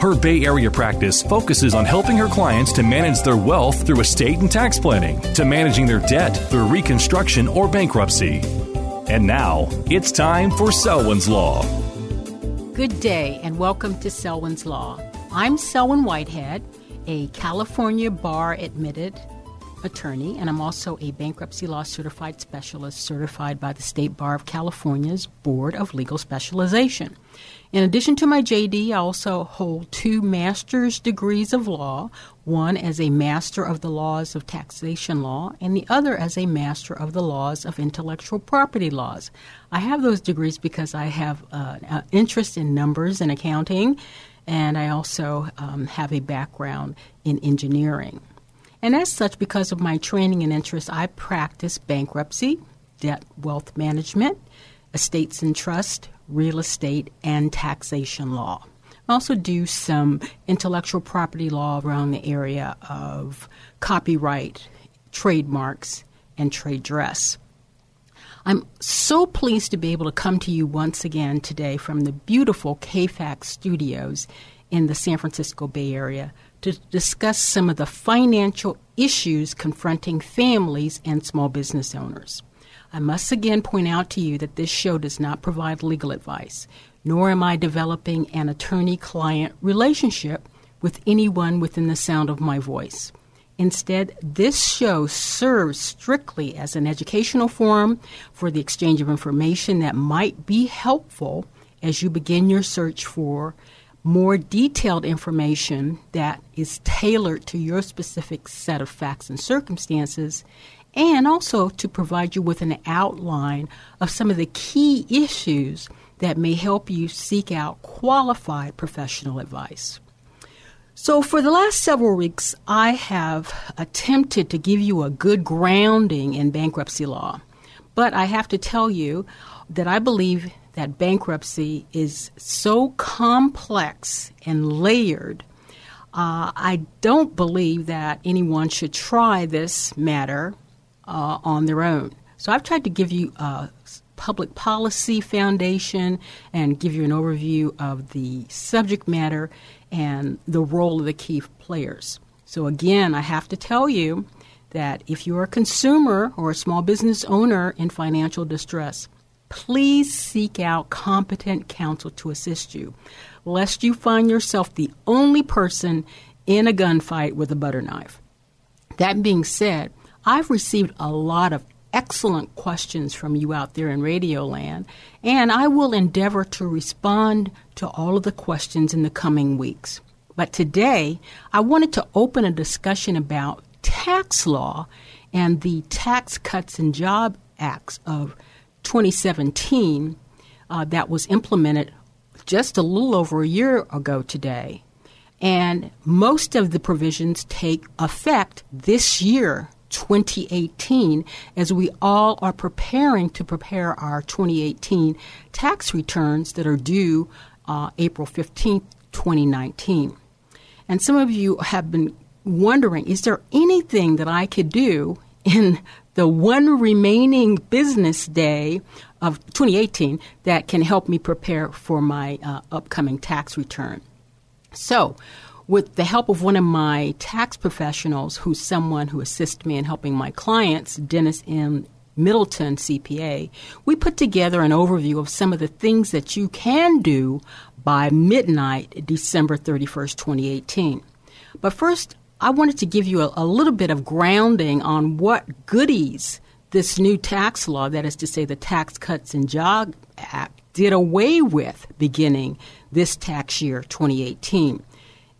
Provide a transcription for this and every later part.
Her Bay Area practice focuses on helping her clients to manage their wealth through estate and tax planning, to managing their debt through reconstruction or bankruptcy. And now, it's time for Selwyn's Law. Good day and welcome to Selwyn's Law. I'm Selwyn Whitehead, a California bar admitted attorney, and I'm also a bankruptcy law certified specialist certified by the State Bar of California's Board of Legal Specialization. In addition to my JD, I also hold two master's degrees of law, one as a master of the laws of taxation law and the other as a master of the laws of intellectual property laws. I have those degrees because I have uh, an interest in numbers and accounting, and I also um, have a background in engineering. And as such, because of my training and interest, I practice bankruptcy, debt wealth management, estates and trust, real estate, and taxation law. I also do some intellectual property law around the area of copyright, trademarks, and trade dress. I'm so pleased to be able to come to you once again today from the beautiful KFAX studios in the San Francisco Bay Area to discuss some of the financial issues confronting families and small business owners. I must again point out to you that this show does not provide legal advice, nor am I developing an attorney client relationship with anyone within the sound of my voice. Instead, this show serves strictly as an educational forum for the exchange of information that might be helpful as you begin your search for more detailed information that is tailored to your specific set of facts and circumstances and also to provide you with an outline of some of the key issues that may help you seek out qualified professional advice. So, for the last several weeks, I have attempted to give you a good grounding in bankruptcy law. But I have to tell you that I believe that bankruptcy is so complex and layered. Uh, I don't believe that anyone should try this matter uh, on their own. So I've tried to give you a public policy foundation and give you an overview of the subject matter and the role of the key players. So again, I have to tell you that if you're a consumer or a small business owner in financial distress, please seek out competent counsel to assist you, lest you find yourself the only person in a gunfight with a butter knife. That being said, I've received a lot of excellent questions from you out there in Radio Land, and I will endeavor to respond to all of the questions in the coming weeks. But today, I wanted to open a discussion about tax law and the Tax Cuts and Job Acts of 2017 uh, that was implemented just a little over a year ago today. And most of the provisions take effect this year, 2018 as we all are preparing to prepare our 2018 tax returns that are due uh, April 15th, 2019. And some of you have been wondering is there anything that I could do in the one remaining business day of 2018 that can help me prepare for my uh, upcoming tax return? So, with the help of one of my tax professionals, who's someone who assists me in helping my clients, Dennis M. Middleton CPA, we put together an overview of some of the things that you can do by midnight, December 31st, 2018. But first, I wanted to give you a, a little bit of grounding on what goodies this new tax law, that is to say, the Tax Cuts and Jobs Act, did away with beginning this tax year, 2018.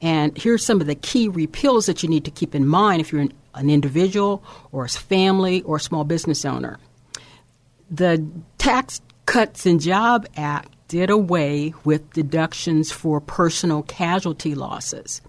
And here's some of the key repeals that you need to keep in mind if you're an, an individual or a family or a small business owner. The Tax Cuts and Job Act did away with deductions for personal casualty losses.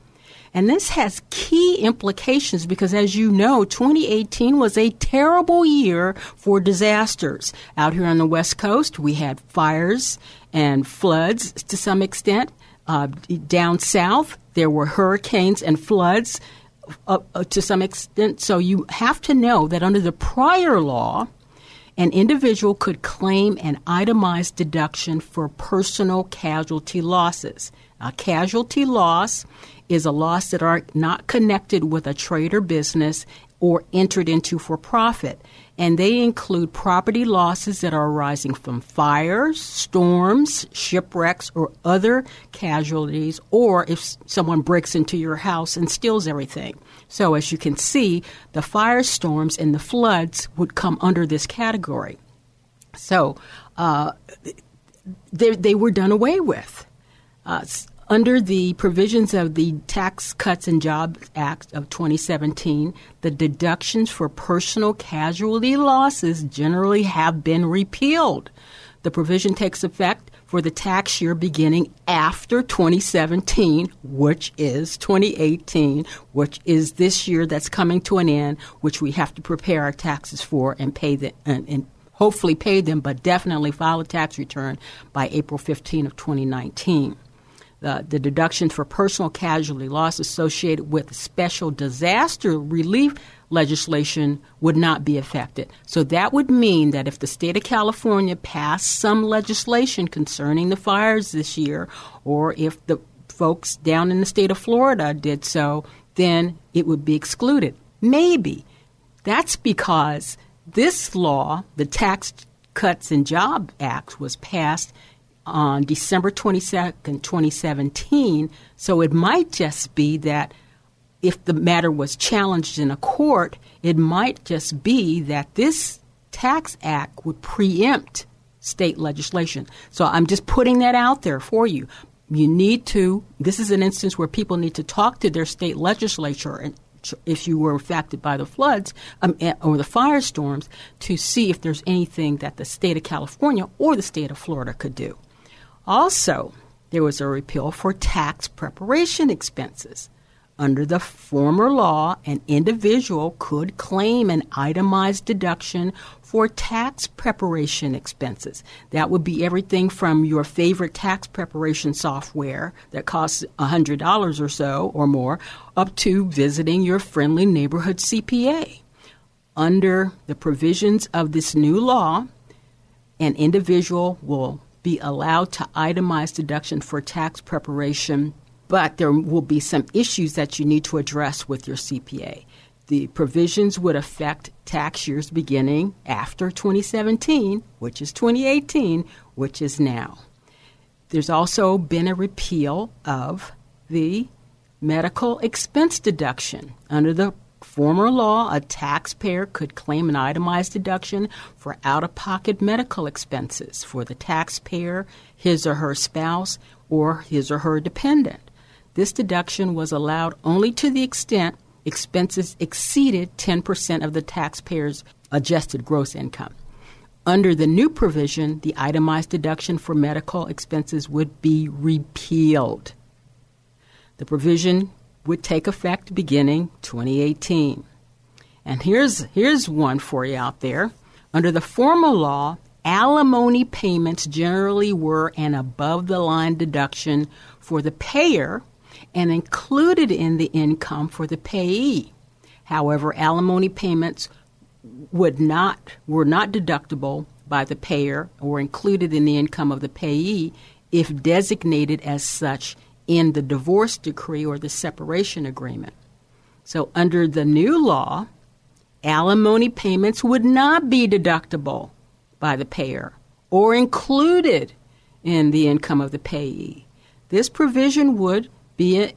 And this has key implications because, as you know, 2018 was a terrible year for disasters. Out here on the West Coast, we had fires and floods to some extent. Uh, down south, there were hurricanes and floods uh, uh, to some extent. So you have to know that under the prior law, an individual could claim an itemized deduction for personal casualty losses. A casualty loss is a loss that are not connected with a trade or business or entered into for profit. And they include property losses that are arising from fires, storms, shipwrecks, or other casualties, or if someone breaks into your house and steals everything. So, as you can see, the firestorms and the floods would come under this category. So, uh, they, they were done away with. Uh, under the provisions of the Tax Cuts and Jobs Act of 2017, the deductions for personal casualty losses generally have been repealed. The provision takes effect for the tax year beginning after 2017, which is 2018, which is this year that's coming to an end, which we have to prepare our taxes for and pay the, and, and hopefully pay them, but definitely file a tax return by April 15 of 2019 the, the deductions for personal casualty loss associated with special disaster relief legislation would not be affected. So that would mean that if the state of California passed some legislation concerning the fires this year, or if the folks down in the state of Florida did so, then it would be excluded. Maybe. That's because this law, the Tax Cuts and Job Act, was passed on December 22nd, 2017. So it might just be that if the matter was challenged in a court, it might just be that this tax act would preempt state legislation. So I'm just putting that out there for you. You need to, this is an instance where people need to talk to their state legislature and if you were affected by the floods um, eh, or the firestorms to see if there's anything that the state of California or the state of Florida could do. Also, there was a repeal for tax preparation expenses. Under the former law, an individual could claim an itemized deduction for tax preparation expenses. That would be everything from your favorite tax preparation software that costs $100 or so or more up to visiting your friendly neighborhood CPA. Under the provisions of this new law, an individual will be allowed to itemize deduction for tax preparation, but there will be some issues that you need to address with your CPA. The provisions would affect tax years beginning after 2017, which is 2018, which is now. There's also been a repeal of the medical expense deduction. Under the former law, a taxpayer could claim an itemized deduction for out of pocket medical expenses for the taxpayer, his or her spouse, or his or her dependent. This deduction was allowed only to the extent expenses exceeded 10% of the taxpayer's adjusted gross income. Under the new provision, the itemized deduction for medical expenses would be repealed. The provision would take effect beginning 2018. And here's, here's one for you out there. Under the former law, alimony payments generally were an above the line deduction for the payer and included in the income for the payee. However, alimony payments would not were not deductible by the payer or included in the income of the payee if designated as such in the divorce decree or the separation agreement. So, under the new law, alimony payments would not be deductible by the payer or included in the income of the payee. This provision would be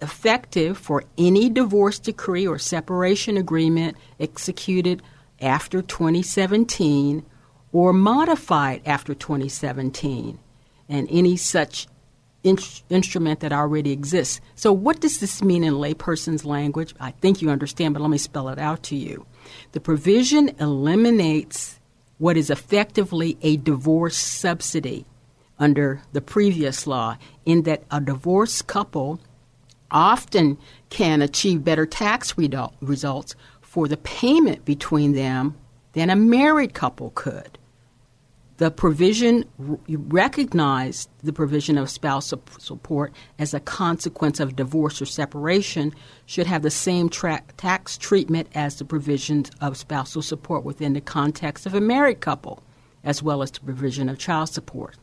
effective for any divorce decree or separation agreement executed after 2017 or modified after 2017 and any such in- instrument that already exists. So, what does this mean in layperson's language? I think you understand, but let me spell it out to you. The provision eliminates what is effectively a divorce subsidy under the previous law, in that a divorced couple often can achieve better tax results for the payment between them than a married couple could the provision recognized the provision of spouse support as a consequence of divorce or separation should have the same tra- tax treatment as the provisions of spousal support within the context of a married couple, as well as the provision of child support.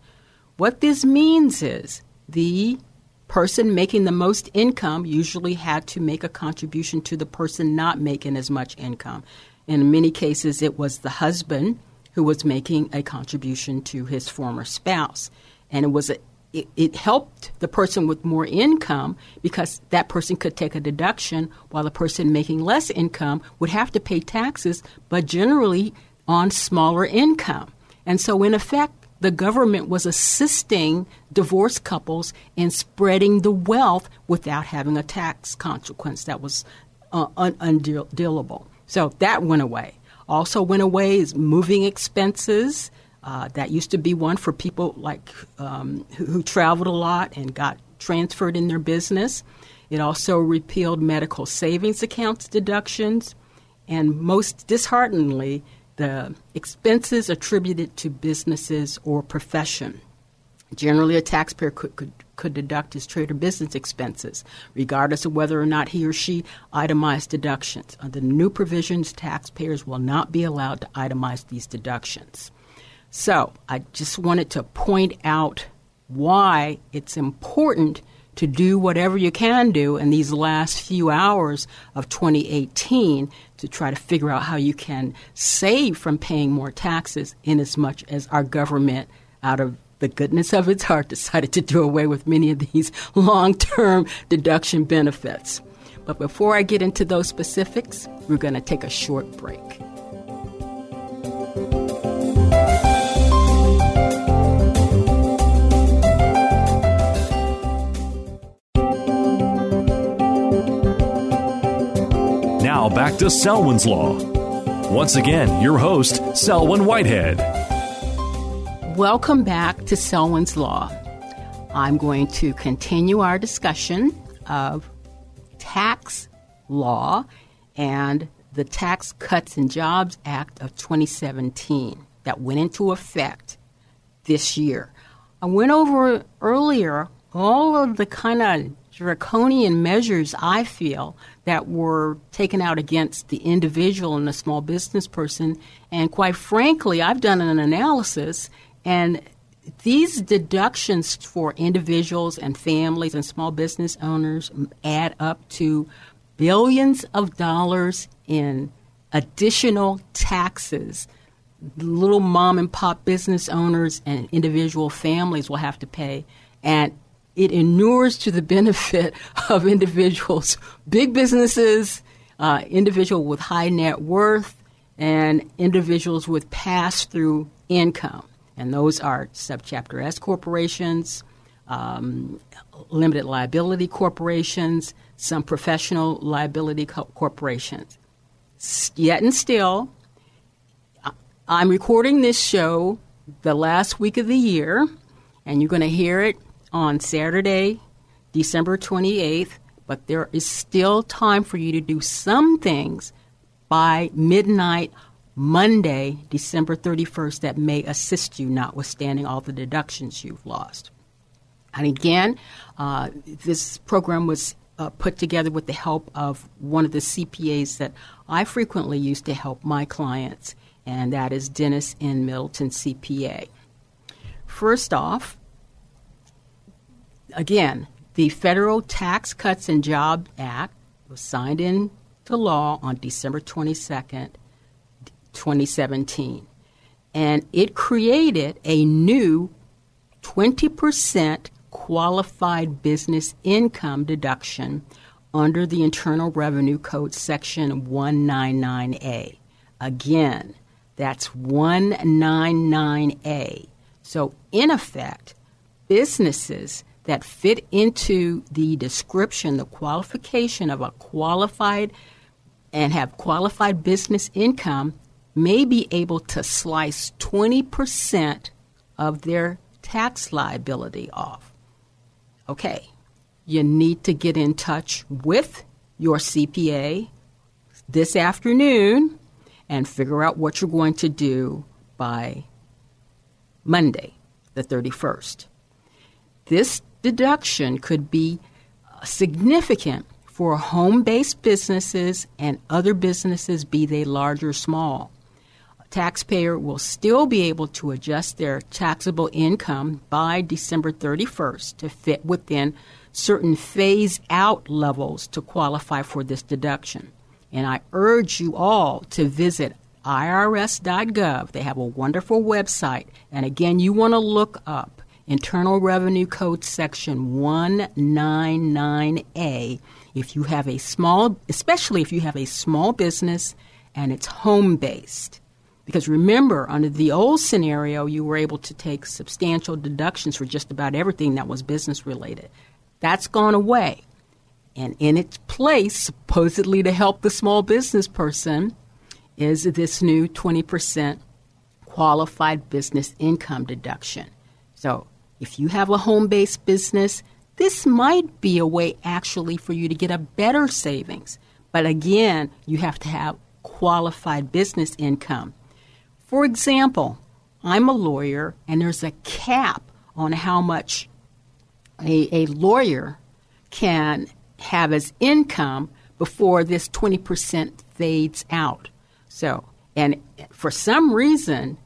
What this means is the person making the most income usually had to make a contribution to the person not making as much income. In many cases, it was the husband who was making a contribution to his former spouse. And it was a, it, it, helped the person with more income because that person could take a deduction while the person making less income would have to pay taxes, but generally on smaller income. And so, in effect, the government was assisting divorced couples in spreading the wealth without having a tax consequence that was uh. So that went away. Also went away is moving expenses. Uh, that used to be one for people like um, who, who traveled a lot and got transferred in their business. It also repealed medical savings accounts deductions, and most dishearteningly, the expenses attributed to businesses or profession. Generally, a taxpayer could, could, could deduct his trade or business expenses, regardless of whether or not he or she itemized deductions. Under the new provisions, taxpayers will not be allowed to itemize these deductions. So, I just wanted to point out why it's important to do whatever you can do in these last few hours of 2018 to try to figure out how you can save from paying more taxes in as much as our government out of the goodness of its heart, decided to do away with many of these long term deduction benefits. But before I get into those specifics, we're going to take a short break. Now back to Selwyn's Law. Once again, your host, Selwyn Whitehead. Welcome back to Selwyn's Law. I'm going to continue our discussion of tax law and the Tax Cuts and Jobs Act of 2017 that went into effect this year. I went over earlier all of the kind of draconian measures I feel that were taken out against the individual and the small business person. And quite frankly, I've done an analysis and these deductions for individuals and families and small business owners add up to billions of dollars in additional taxes. Little mom and pop business owners and individual families will have to pay. And it inures to the benefit of individuals big businesses uh, individual with high net worth and individuals with pass through income and those are subchapter S corporations, um, limited liability corporations, some professional liability co- corporations. Yet and still, I'm recording this show the last week of the year, and you're going to hear it on Saturday, December 28th. But there is still time for you to do some things by midnight Monday, December 31st, that may assist you, notwithstanding all the deductions you've lost. And again, uh, this program was uh, put together with the help of one of the CPAs that I frequently use to help my clients, and that is Dennis N. Middleton CPA. First off, again, the Federal Tax Cuts and Jobs Act was signed into law on December 22nd, 2017. And it created a new 20% qualified business income deduction under the Internal Revenue Code Section 199A. Again, that's 199A. So, in effect, businesses that fit into the description, the qualification of a qualified and have qualified business income may be able to slice 20% of their tax liability off. Okay, you need to get in touch with your CPA this afternoon and figure out what you're going to do by Monday, the 31st. This deduction could be significant for home based businesses and other businesses, be they large or small. Taxpayer will still be able to adjust their taxable income by December 31st to fit within certain phase out levels to qualify for this deduction. And I urge you all to visit irs.gov. They have a wonderful website. And again, you want to look up Internal Revenue Code Section 199A if you have a small, especially if you have a small business and it's home based. Because remember, under the old scenario, you were able to take substantial deductions for just about everything that was business related. That's gone away. And in its place, supposedly to help the small business person, is this new 20% qualified business income deduction. So if you have a home based business, this might be a way actually for you to get a better savings. But again, you have to have qualified business income. For example, I'm a lawyer and there's a cap on how much a, a lawyer can have as income before this 20% fades out. So, and for some reason,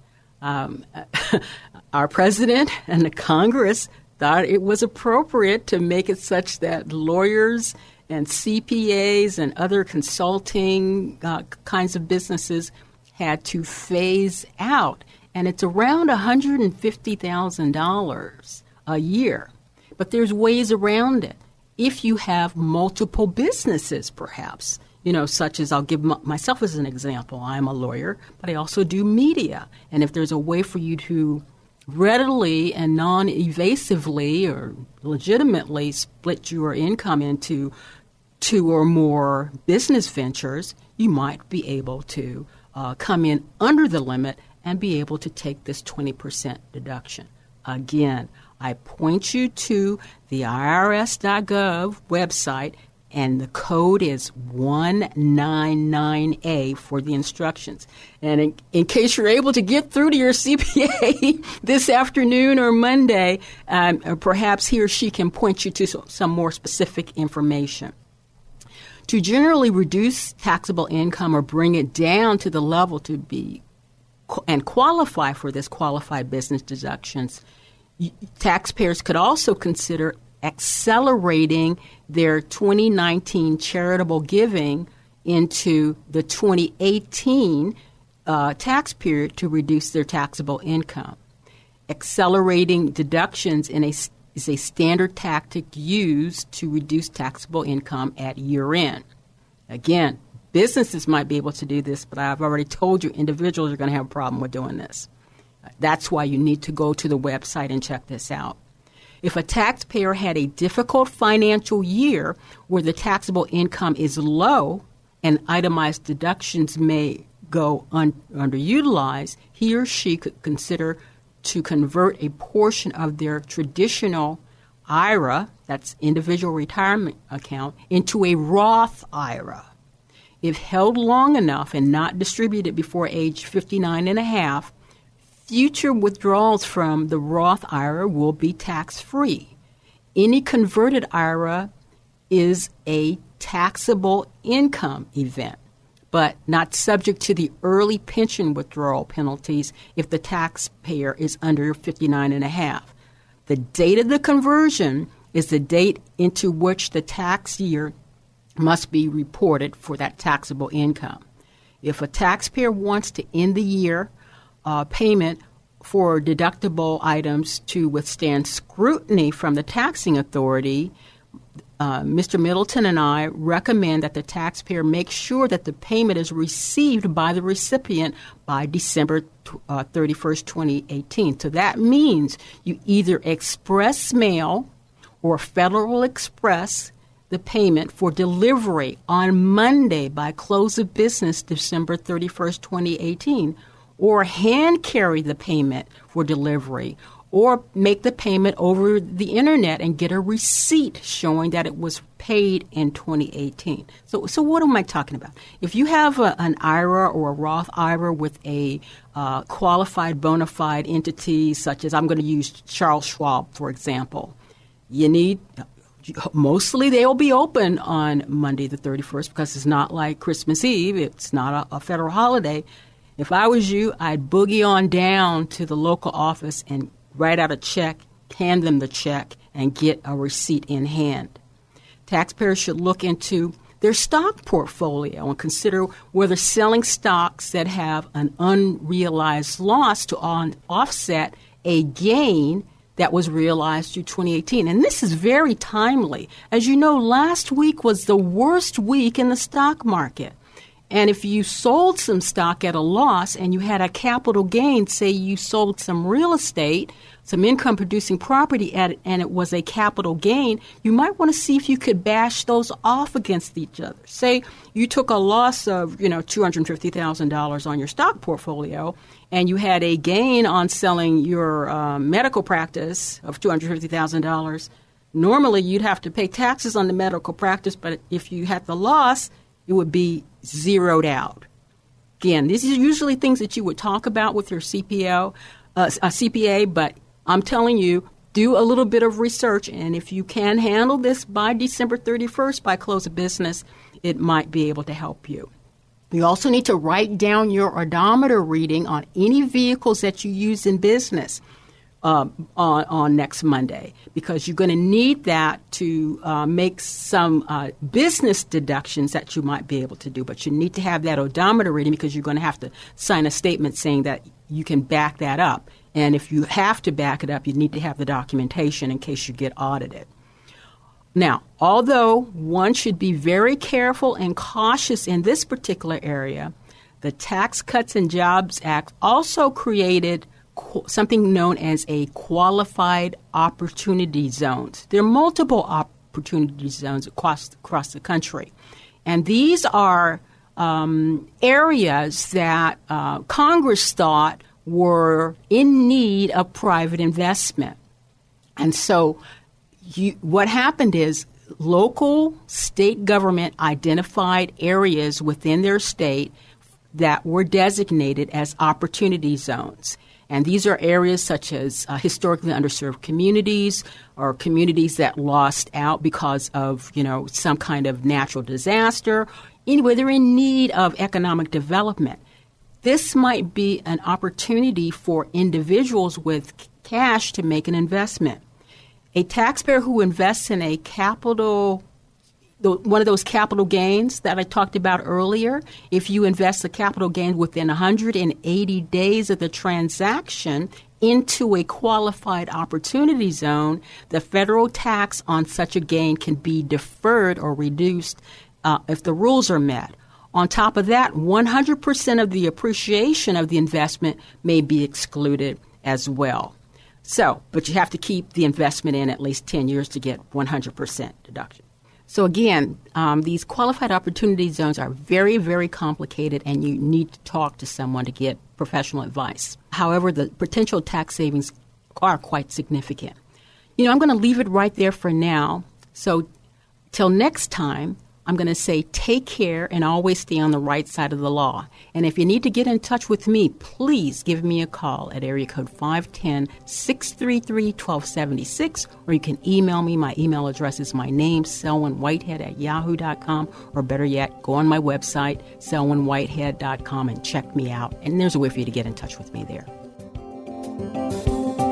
um, our president and the Congress thought it was appropriate to make it such that lawyers and CPAs and other consulting uh, kinds of businesses had to phase out. And it's around $150,000 a year. But there's ways around it. If you have multiple businesses, perhaps, you know, such as I'll give m- myself as an example. I'm a lawyer, but I also do media. And if there's a way for you to readily and non evasively or legitimately split your income into two or more business ventures, you might be able to uh, come in under the limit and be able to take this 20% deduction. Again, I point you to the IRS.gov website and the code is 199A for the instructions. And in, in, case you're able to get through to your CPA this afternoon or Monday, um, or perhaps he or she can point you to some more specific information. To generally reduce taxable income or bring it down to the level to be and qualify for this qualified business deductions, taxpayers could also consider accelerating their 2019 charitable giving into the 2018 uh, tax period to reduce their taxable income. Accelerating deductions in a, is a standard tactic used to reduce taxable income at year end. Again, businesses might be able to do this, but I've already told you individuals are going to have a problem with doing this. That's why you need to go to the website and check this out. If a taxpayer had a difficult financial year where the taxable income is low and itemized deductions may go un- underutilized, he or she could consider to convert a portion of their traditional IRA, that's individual retirement account, into a Roth IRA. If held long enough and not distributed before age 59 and a half, future withdrawals from the Roth IRA will be tax free. Any converted IRA is a taxable income event, but not subject to the early pension withdrawal penalties if the taxpayer is under 59 and a half. The date of the conversion is the date into which the tax year must be reported for that taxable income. If a taxpayer wants to end the year uh, payment for deductible items to withstand scrutiny from the taxing authority, uh, Mr. Middleton and I recommend that the taxpayer make sure that the payment is received by the recipient by December uh, 31st, 2018. So that means you either express mail or Federal Express the payment for delivery on Monday by close of business December 31st, 2018, or hand carry the payment for delivery or make the payment over the internet and get a receipt showing that it was paid in 2018. So, so what am I talking about? If you have a, an IRA or a Roth IRA with a uh, qualified bona fide entity, such as I'm going to use Charles Schwab, for example, you need mostly they'll be open on Monday the 31st because it's not like Christmas Eve. It's not a, a, federal holiday. If I was you, I'd boogie on down to the local office and write out a check, hand them the check, and get a receipt in hand. Taxpayers should look into their stock portfolio and consider whether selling stocks that have an unrealized loss to on, offset a gain that was realized through 2018. And this is very timely. As you know, last week was the worst week in the stock market. And if you sold some stock at a loss and you had a capital gain, say you sold some real estate, some income producing property at, and it was a capital gain, you might want to see if you could bash those off against each other. Say you took a loss of, you know, $250,000 on your stock portfolio and you had a gain on selling your uh, medical practice of $250,000. Normally you'd have to pay taxes on the medical practice, but if you had the loss, it would be zeroed out. Again, these are usually things that you would talk about with your CPO, uh, a CPA, but I'm telling you, do a little bit of research, and if you can handle this by December 31st, by close of business, it might be able to help you. You also need to write down your odometer reading on any vehicles that you use in business uh, on, on, next Monday because you're going to need that to uh, make some uh, business deductions that you might be able to do. But you need to have that odometer reading because you're going to have to sign a statement saying that you can back that up. And if you have to back it up, you need to have the documentation in case you get audited. Now, although one should be very careful and cautious in this particular area, the Tax Cuts and Jobs Act also created something known as a qualified opportunity zones. There are multiple opportunity zones across across the country, and these are um, areas that uh, Congress thought were in need of private investment, and so you, what happened is local state government identified areas within their state that were designated as opportunity zones. And these are areas such as uh, historically underserved communities or communities that lost out because of, you know, some kind of natural disaster, anyway, they're in need of economic development. This might be an opportunity for individuals with cash to make an investment. A taxpayer who invests in a capital the, one of those capital gains that I talked about earlier, if you invest the capital gain within 180 days of the transaction into a qualified opportunity zone, the federal tax on such a gain can be deferred or reduced uh, if the rules are met. On top of that, 100% of the appreciation of the investment may be excluded as well. So, but you have to keep the investment in at least 10 years to get 100% deduction. So again, um, these qualified opportunity zones are very, very complicated, and you need to talk to someone to get professional advice. However, the potential tax savings are quite significant. You know, I'm going to leave it right there for now. So, till next time, I'm going to say take care and always stay on the right side of the law. And if you need to get in touch with me, please give me a call at area code 510 633 1276, or you can email me. My email address is my name, Selwyn Whitehead at yahoo.com, or better yet, go on my website, selwynwhitehead.com, and check me out. And there's a way for you to get in touch with me there.